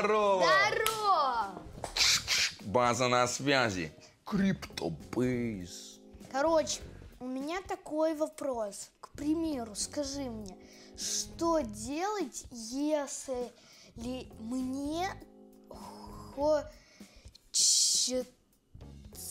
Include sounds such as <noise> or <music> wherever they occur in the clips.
здорово! Здорово! База на связи. Криптобейс. Короче, у меня такой вопрос. К примеру, скажи мне, что делать, если мне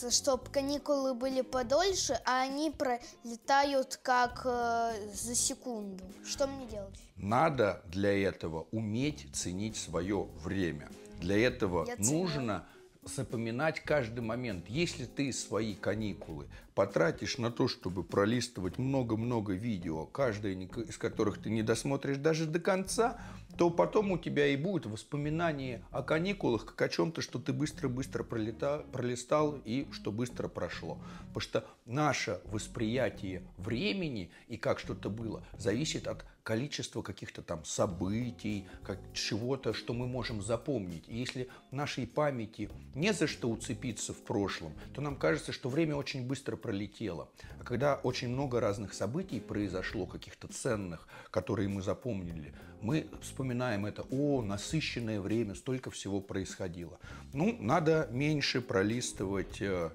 хочется, чтобы каникулы были подольше, а они пролетают как э, за секунду? Что мне делать? Надо для этого уметь ценить свое время. Для этого Я ценю. нужно запоминать каждый момент. Если ты свои каникулы потратишь на то, чтобы пролистывать много-много видео, каждое из которых ты не досмотришь даже до конца, то потом у тебя и будет воспоминание о каникулах, как о чем-то, что ты быстро-быстро пролистал и что быстро прошло. Потому что наше восприятие времени и как что-то было зависит от количества каких-то там событий, как чего-то, что мы можем запомнить. И если нашей памяти не за что уцепиться в прошлом, то нам кажется, что время очень быстро пролетело. А когда очень много разных событий произошло, каких-то ценных, которые мы запомнили, мы вспоминаем это, о, насыщенное время, столько всего происходило. Ну, надо меньше пролистывать э,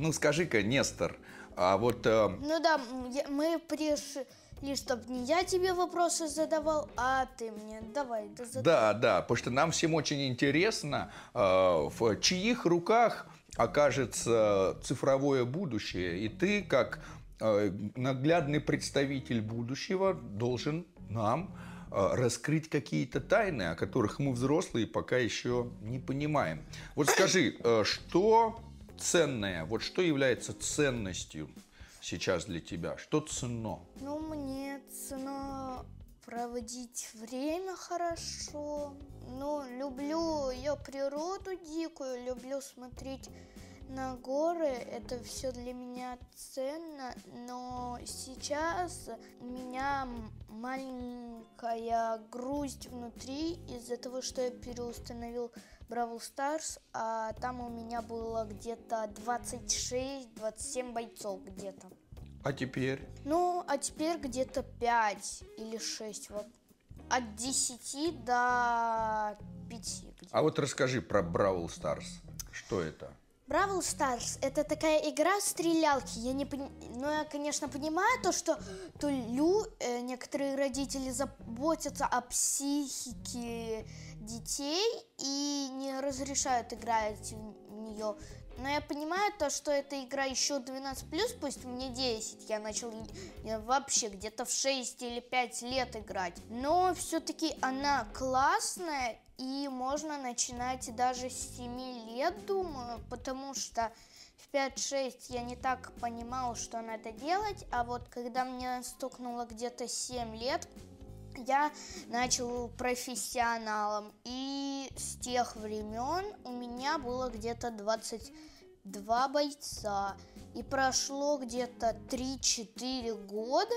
Ну скажи-ка, Нестор, а вот... Э... Ну да, мы пришли, чтобы не я тебе вопросы задавал, а ты мне. Давай, да задавай. Да, да, потому что нам всем очень интересно, э, в чьих руках окажется цифровое будущее. И ты, как э, наглядный представитель будущего, должен нам э, раскрыть какие-то тайны, о которых мы взрослые пока еще не понимаем. Вот скажи, что ценное, вот что является ценностью сейчас для тебя? Что ценно? Ну, мне ценно проводить время хорошо. Ну, люблю я природу дикую, люблю смотреть на горы. Это все для меня ценно, но сейчас у меня маленькая грусть внутри из-за того, что я переустановил Brawl Stars, а там у меня было где-то 26-27 бойцов где-то. А теперь? Ну, а теперь где-то 5 или 6. Вот. От 10 до 5. А вот расскажи про Brawl Stars. Что это? Brawl Stars это такая игра стрелялки. Я не пон... ну, я, конечно, понимаю то, что то лю э, некоторые родители заботятся о психике детей и не разрешают играть в нее. Но я понимаю то, что эта игра еще 12+, пусть мне 10, я начал вообще где-то в 6 или 5 лет играть. Но все-таки она классная, и можно начинать даже с 7 лет, думаю, потому что в 5-6 я не так понимал, что надо делать, а вот когда мне стукнуло где-то 7 лет, я начал профессионалом. И с тех времен у меня было где-то 22 бойца. И прошло где-то 3-4 года,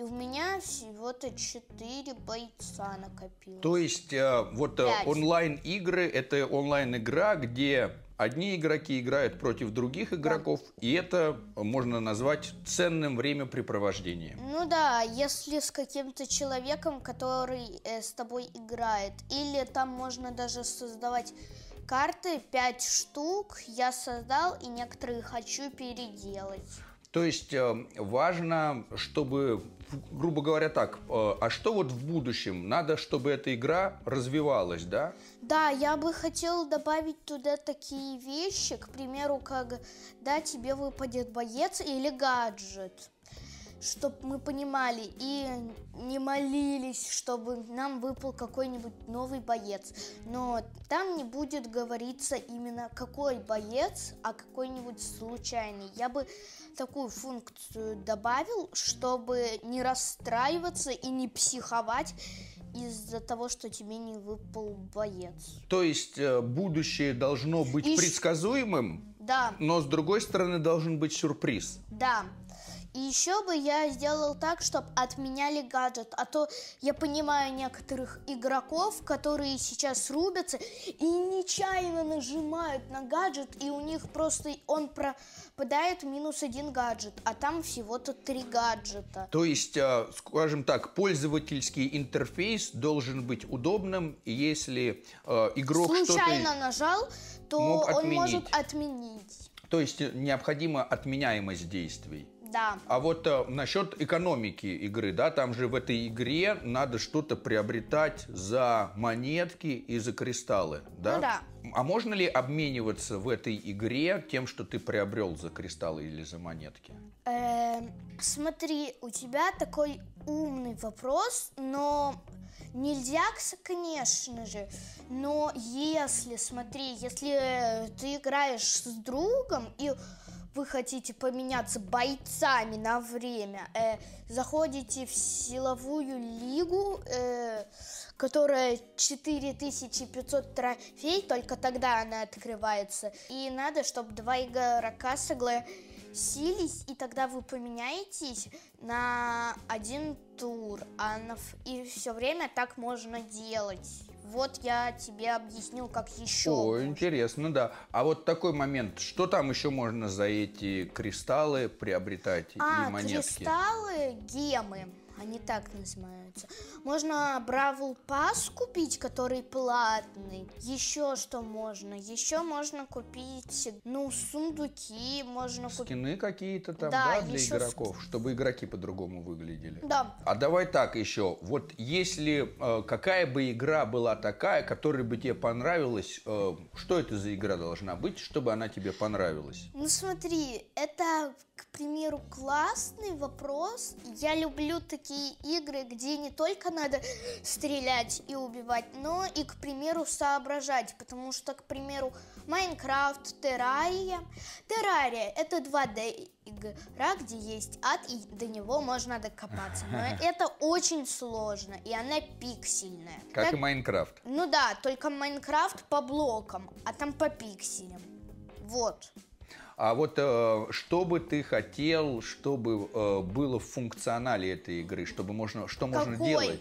и у меня всего-то 4 бойца накопилось. То есть э, вот э, онлайн-игры – это онлайн-игра, где одни игроки играют против других игроков, да. и это можно назвать ценным времяпрепровождением. Ну да, если с каким-то человеком, который э, с тобой играет. Или там можно даже создавать карты, 5 штук я создал, и некоторые хочу переделать. То есть э, важно, чтобы, грубо говоря, так, э, а что вот в будущем? Надо, чтобы эта игра развивалась, да? Да, я бы хотел добавить туда такие вещи, к примеру, как да, тебе выпадет боец или гаджет чтобы мы понимали и не молились, чтобы нам выпал какой-нибудь новый боец. Но там не будет говориться именно какой боец, а какой-нибудь случайный. Я бы такую функцию добавил, чтобы не расстраиваться и не психовать из-за того, что тебе не выпал боец. То есть э, будущее должно быть и предсказуемым? Да, Но с другой стороны должен быть сюрприз. да. И еще бы я сделал так, чтобы отменяли гаджет. А то я понимаю некоторых игроков, которые сейчас рубятся и нечаянно нажимают на гаджет, и у них просто он пропадает минус один гаджет, а там всего-то три гаджета. То есть, э, скажем так, пользовательский интерфейс должен быть удобным, если э, игрок Случайно нажал, то он отменить. может отменить. То есть необходима отменяемость действий. Да. А вот э, насчет экономики игры, да, там же в этой игре надо что-то приобретать за монетки и за кристаллы, да? Ну да. А можно ли обмениваться в этой игре тем, что ты приобрел за кристаллы или за монетки? Эм, смотри, у тебя такой умный вопрос, но нельзя, конечно же. Но если, смотри, если э, ты играешь с другом и вы хотите поменяться бойцами на время, э, заходите в силовую лигу, э, которая 4500 трофей, только тогда она открывается. И надо, чтобы два игрока согласились, и тогда вы поменяетесь на один тур. А на и все время так можно делать. Вот я тебе объяснил, как еще. О, можно. интересно, да. А вот такой момент, что там еще можно за эти кристаллы приобретать А, и монетки? кристаллы, гемы, они так называются. Можно Бравл Пас купить, который платный. Еще что можно? Еще можно купить, ну, сундуки, можно купить. Скины какие-то там, Да, да, для еще игроков, чтобы игроки по-другому выглядели. Да. А давай так еще. Вот если э, какая бы игра была такая, которая бы тебе понравилась, э, что это за игра должна быть, чтобы она тебе понравилась? Ну смотри, это, к примеру, классный вопрос. Я люблю такие игры, где не только надо стрелять и убивать, но и, к примеру, соображать. Потому что, к примеру, Майнкрафт, Террария. Террария – это 2D игра, где есть ад, и до него можно докопаться. Но это очень сложно, и она пиксельная. Как Так- и Майнкрафт. Ну да, только Майнкрафт по блокам, а там по пикселям. Вот. А вот э, что бы ты хотел, чтобы э, было в функционале этой игры, чтобы можно, что можно Какой? делать?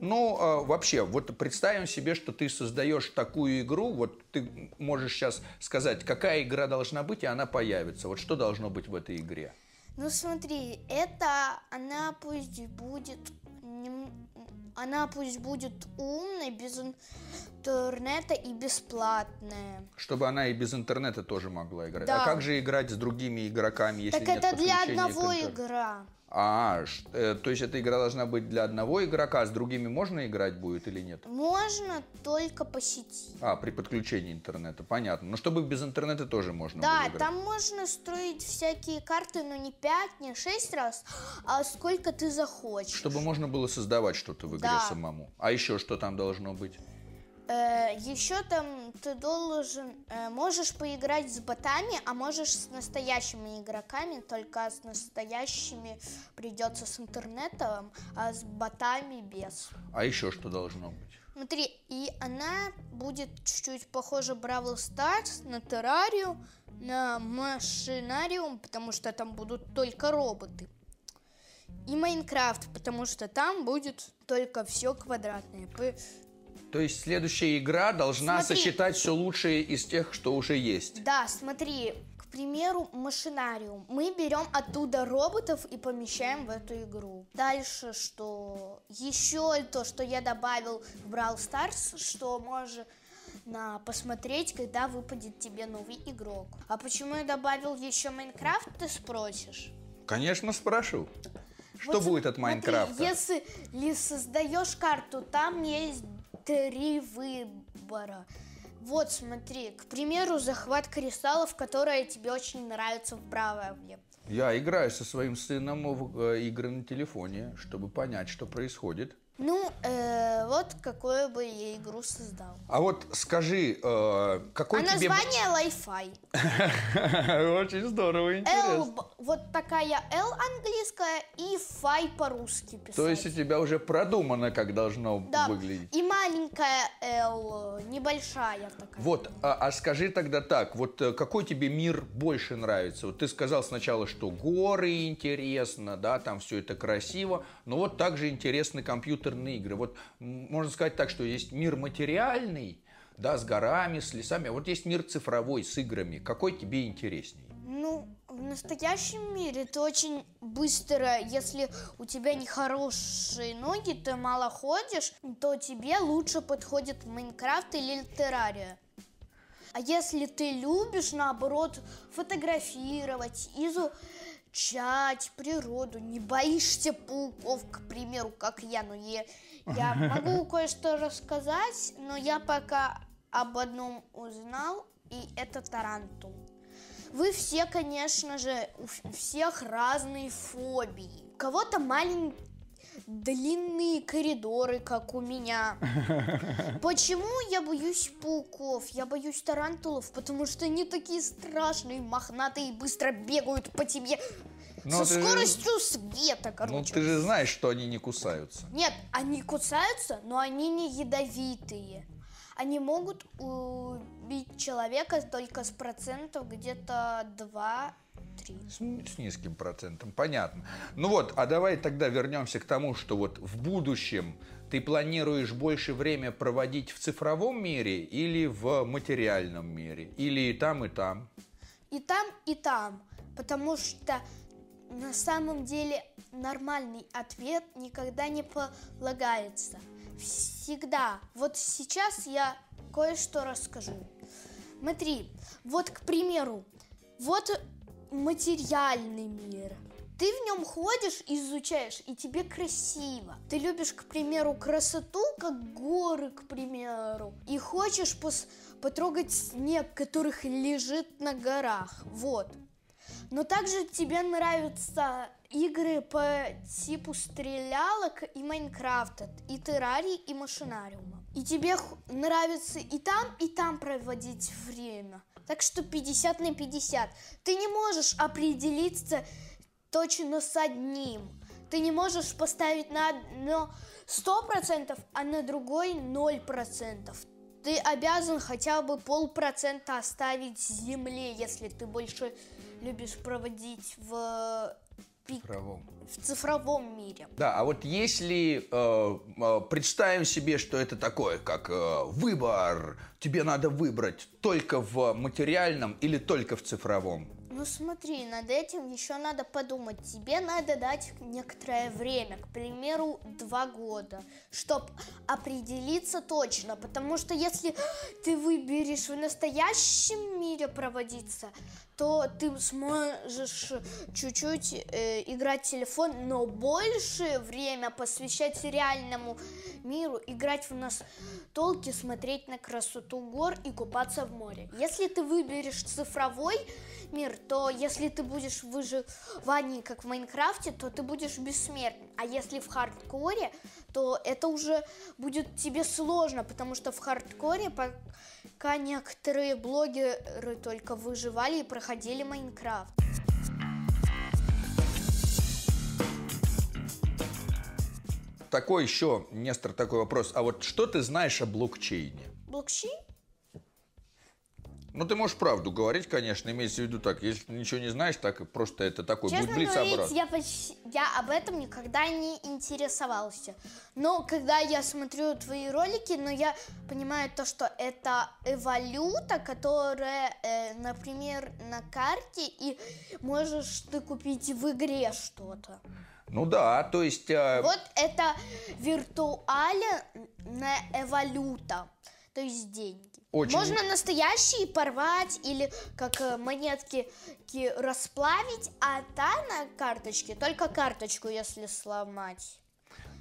Ну, э, вообще, вот представим себе, что ты создаешь такую игру, вот ты можешь сейчас сказать, какая игра должна быть, и она появится. Вот что должно быть в этой игре? Ну смотри, это она пусть будет она пусть будет умной, без интернета и бесплатная. Чтобы она и без интернета тоже могла играть. Да. А как же играть с другими игроками, если так нет это для одного игра. А, э, то есть эта игра должна быть для одного игрока, а с другими можно играть будет или нет? Можно только по сети. А, при подключении интернета, понятно. Но чтобы без интернета тоже можно Да, играть. там можно строить всякие карты, но не 5, не 6 раз, а сколько ты захочешь. Чтобы можно было создавать что-то в игре Да. самому. А еще что там должно быть? Еще там ты должен, э, можешь поиграть с ботами, а можешь с настоящими игроками, только с настоящими придется с интернетом, а с ботами без. А еще что должно быть? Смотри, и она будет чуть-чуть похожа Бравл Старс на Террарию, на Машинариум, потому что там будут только роботы. И Майнкрафт, потому что там будет только все квадратное. То есть следующая игра должна Смотри. сочетать все лучшее из тех, что уже есть. Да, смотри, к примеру, машинариум. Мы берем оттуда роботов и помещаем в эту игру. Дальше что? Еще то, что я добавил в Brawl Stars, что можно посмотреть, когда выпадет тебе новый игрок. А почему я добавил еще Майнкрафт, ты спросишь? Конечно, спрошу. Что Вот будет от смотри, Майнкрафта? Если ли создаешь карту, там есть три выбора. Вот смотри, к примеру, захват кристаллов, которая тебе очень нравится в Бравле. Я играю со своим сыном в э, игры на телефоне, чтобы понять, что происходит. Ну, э, вот какую бы я игру создал. А вот скажи, э, какой а тебе... название Li-Fi. <laughs> Очень здорово, L, интересно. б- вот такая L английская и Fi по-русски писать. То есть у тебя уже продумано, как должно да. выглядеть. И маленькая L, небольшая такая. Вот, а, а скажи тогда так, вот э, какой тебе мир больше нравится? Вот ты сказал сначала, что горы интересно, да, там все это красиво, но вот также интересны компьютерные игры. Вот можно сказать так, что есть мир материальный, да, с горами, с лесами, а вот есть мир цифровой, с играми. Какой тебе интересней? Ну, в настоящем мире ты очень быстро, если у тебя нехорошие ноги, ты мало ходишь, то тебе лучше подходит Майнкрафт или Террария. А если ты любишь, наоборот, фотографировать, изучать природу, не боишься пауков, к примеру, как я, но я, я <laughs> могу кое-что рассказать, но я пока об одном узнал, и это тарантул. Вы все, конечно же, у всех разные фобии. У кого-то маленькие длинные коридоры, как у меня. <laughs> Почему я боюсь пауков? Я боюсь тарантулов, потому что они такие страшные, мохнатые, быстро бегают по тебе Ну, со ты же- скоростью света, Ну, короче. ты же знаешь, что они не кусаются. Нет, они кусаются, но они не ядовитые. Они могут убить человека только с процентов где-то 2-3. С, с низким процентом, понятно. Ну вот, а давай тогда вернемся к тому, что вот в будущем ты планируешь больше время проводить в цифровом мире или в материальном мире? Или и там, и там? И там, и там. Потому что на самом деле нормальный ответ никогда не полагается. Всегда. Вот сейчас я кое-что расскажу. Смотри, вот, к примеру, вот материальный мир. Ты в нем ходишь, изучаешь, и тебе красиво. Ты любишь, к примеру, красоту, как горы, к примеру, и хочешь пос- потрогать снег, которых лежит на горах. Вот. Но также тебе нравятся игры по типу стрелялок и Майнкрафта, и Террарии, и Машинариума. И тебе нравится и там, и там проводить время. Так что 50 на 50. Ты не можешь определиться точно с одним. Ты не можешь поставить на одно 100%, а на другой 0%. Ты обязан хотя бы полпроцента оставить земле, если ты больше любишь проводить в, Цифровом. в цифровом мире. Да, а вот если э, э, представим себе, что это такое, как э, выбор, тебе надо выбрать только в материальном или только в цифровом? Ну смотри, над этим еще надо подумать. Тебе надо дать некоторое время, к примеру, два года, чтобы определиться точно. Потому что если ты выберешь в настоящем мире проводиться, то ты сможешь чуть-чуть э, играть в телефон, но больше время посвящать реальному миру, играть в настолки, смотреть на красоту гор и купаться в море. Если ты выберешь цифровой мир, то если ты будешь в выживании, как в Майнкрафте, то ты будешь бессмертен. А если в хардкоре, то это уже будет тебе сложно, потому что в хардкоре пока некоторые блогеры только выживали и проходили Майнкрафт. Такой еще, Нестор, такой вопрос. А вот что ты знаешь о блокчейне? Блокчейн? Ну, ты можешь правду говорить, конечно, имеется в виду так. Если ты ничего не знаешь, так просто это такой Честно будет блиц говорить, я, почти, я об этом никогда не интересовался. Но когда я смотрю твои ролики, но я понимаю то, что это валюта, которая, э, например, на карте, и можешь ты купить в игре что-то. Ну да, то есть... э, Вот это виртуальная валюта, то есть деньги. Очень- Можно настоящие порвать или как э, монетки ки- расплавить, а та на карточке, только карточку, если сломать.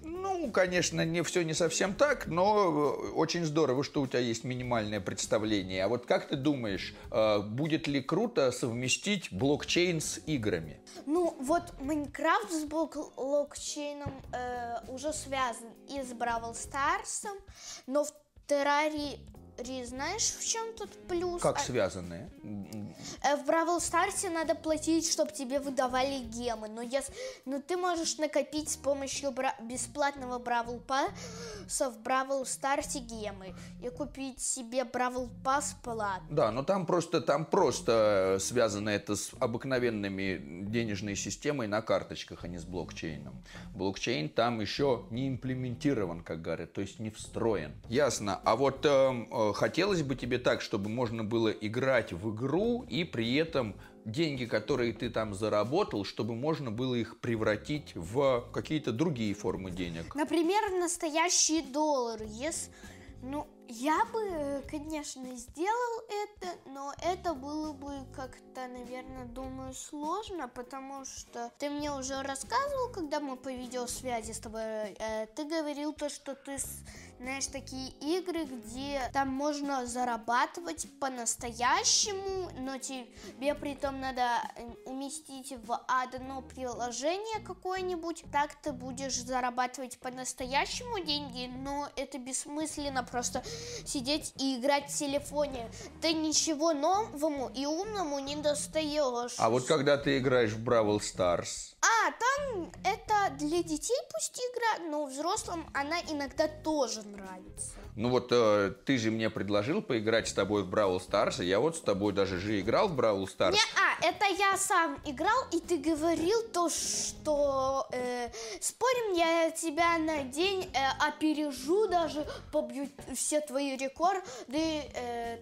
Ну, конечно, не все не совсем так, но очень здорово, что у тебя есть минимальное представление. А вот как ты думаешь, э, будет ли круто совместить блокчейн с играми? Ну, вот Майнкрафт с блокчейном э, уже связан и с Бравл Старсом, но в Террарии Ри, знаешь, в чем тут плюс? Как связанные? Э, в Бравл Старсе надо платить, чтобы тебе выдавали гемы. Но, если, но ты можешь накопить с помощью бра... бесплатного Бравл Пасса в Бравл Старсе гемы и купить себе Бравл Пасс платно. Да, но там просто, там просто связано это с обыкновенными денежной системой на карточках, а не с блокчейном. Блокчейн там еще не имплементирован, как говорят, то есть не встроен. Ясно. А вот эм, э, хотелось бы тебе так, чтобы можно было играть в игру и при этом деньги, которые ты там заработал, чтобы можно было их превратить в какие-то другие формы денег. Например, настоящие доллары. Если, ну, я бы, конечно, сделал это, но это было бы как-то, наверное, думаю, сложно, потому что ты мне уже рассказывал, когда мы по видеосвязи с тобой, э, ты говорил то, что ты знаешь, такие игры, где там можно зарабатывать по-настоящему, но тебе при том надо э, уместить в одно приложение какое-нибудь, так ты будешь зарабатывать по-настоящему деньги, но это бессмысленно просто сидеть и играть в телефоне. Ты ничего новому и умному не достаешь. А вот когда ты играешь в Brawl Stars, там это для детей пусть игра, но взрослым она иногда тоже нравится. Ну вот э, ты же мне предложил поиграть с тобой в Brawl Stars, я вот с тобой даже же играл в Brawl Stars. Не, а, это я сам играл, и ты говорил то, что э, спорим, я тебя на день э, опережу, даже побью все твои рекорды, э,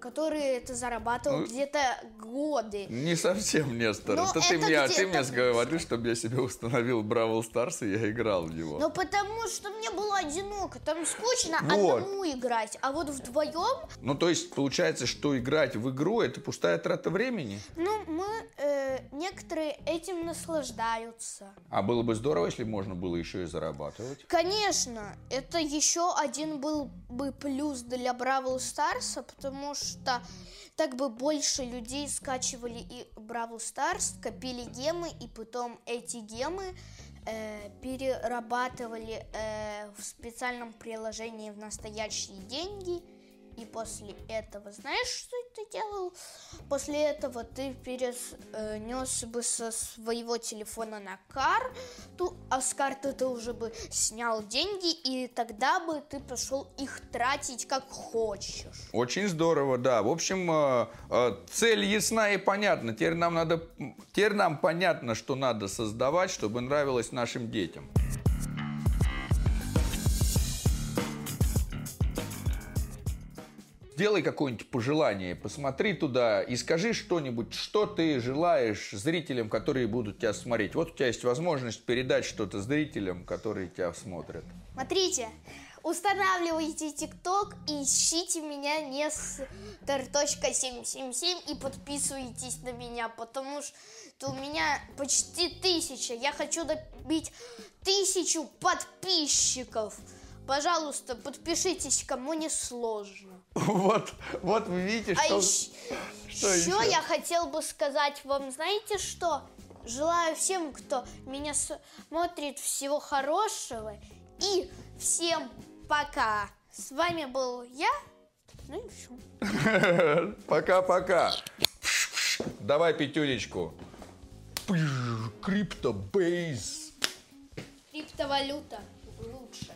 которые ты зарабатывал ну, где-то годы. Не совсем, Нестор. Но это, это ты мне, ты мне говорил, чтобы я себе установил Бравл Старс, и я играл в него. Ну потому что мне было одиноко, там скучно, вот. одному играть, а вот вдвоем... Ну, то есть, получается, что играть в игру – это пустая трата времени? Ну, мы... Э, некоторые этим наслаждаются. А было бы здорово, если можно было еще и зарабатывать? Конечно. Это еще один был бы плюс для Бравл Старса, потому что так бы больше людей скачивали и Бравл Старс, копили гемы, и потом эти гемы э, перерабатывали э, в специальном приложении в настоящие деньги – и после этого, знаешь, что ты делал? После этого ты перенес бы со своего телефона на карту, а с карты ты уже бы снял деньги, и тогда бы ты пошел их тратить как хочешь. Очень здорово, да. В общем, э, э, цель ясна и понятна. Теперь нам надо, теперь нам понятно, что надо создавать, чтобы нравилось нашим детям. Сделай какое-нибудь пожелание, посмотри туда и скажи что-нибудь, что ты желаешь зрителям, которые будут тебя смотреть. Вот у тебя есть возможность передать что-то зрителям, которые тебя смотрят. Смотрите, устанавливайте ТикТок и ищите меня Нестор.777 и подписывайтесь на меня, потому что у меня почти тысяча. Я хочу добить тысячу подписчиков. Пожалуйста, подпишитесь, кому не сложно. Вот, вот вы видите, а что, а еще, что еще, я хотел бы сказать вам, знаете что? Желаю всем, кто меня смотрит, всего хорошего. И всем пока. С вами был я. Ну и все. <laughs> Пока-пока. Давай пятюнечку. Криптобейс. Криптовалюта лучше.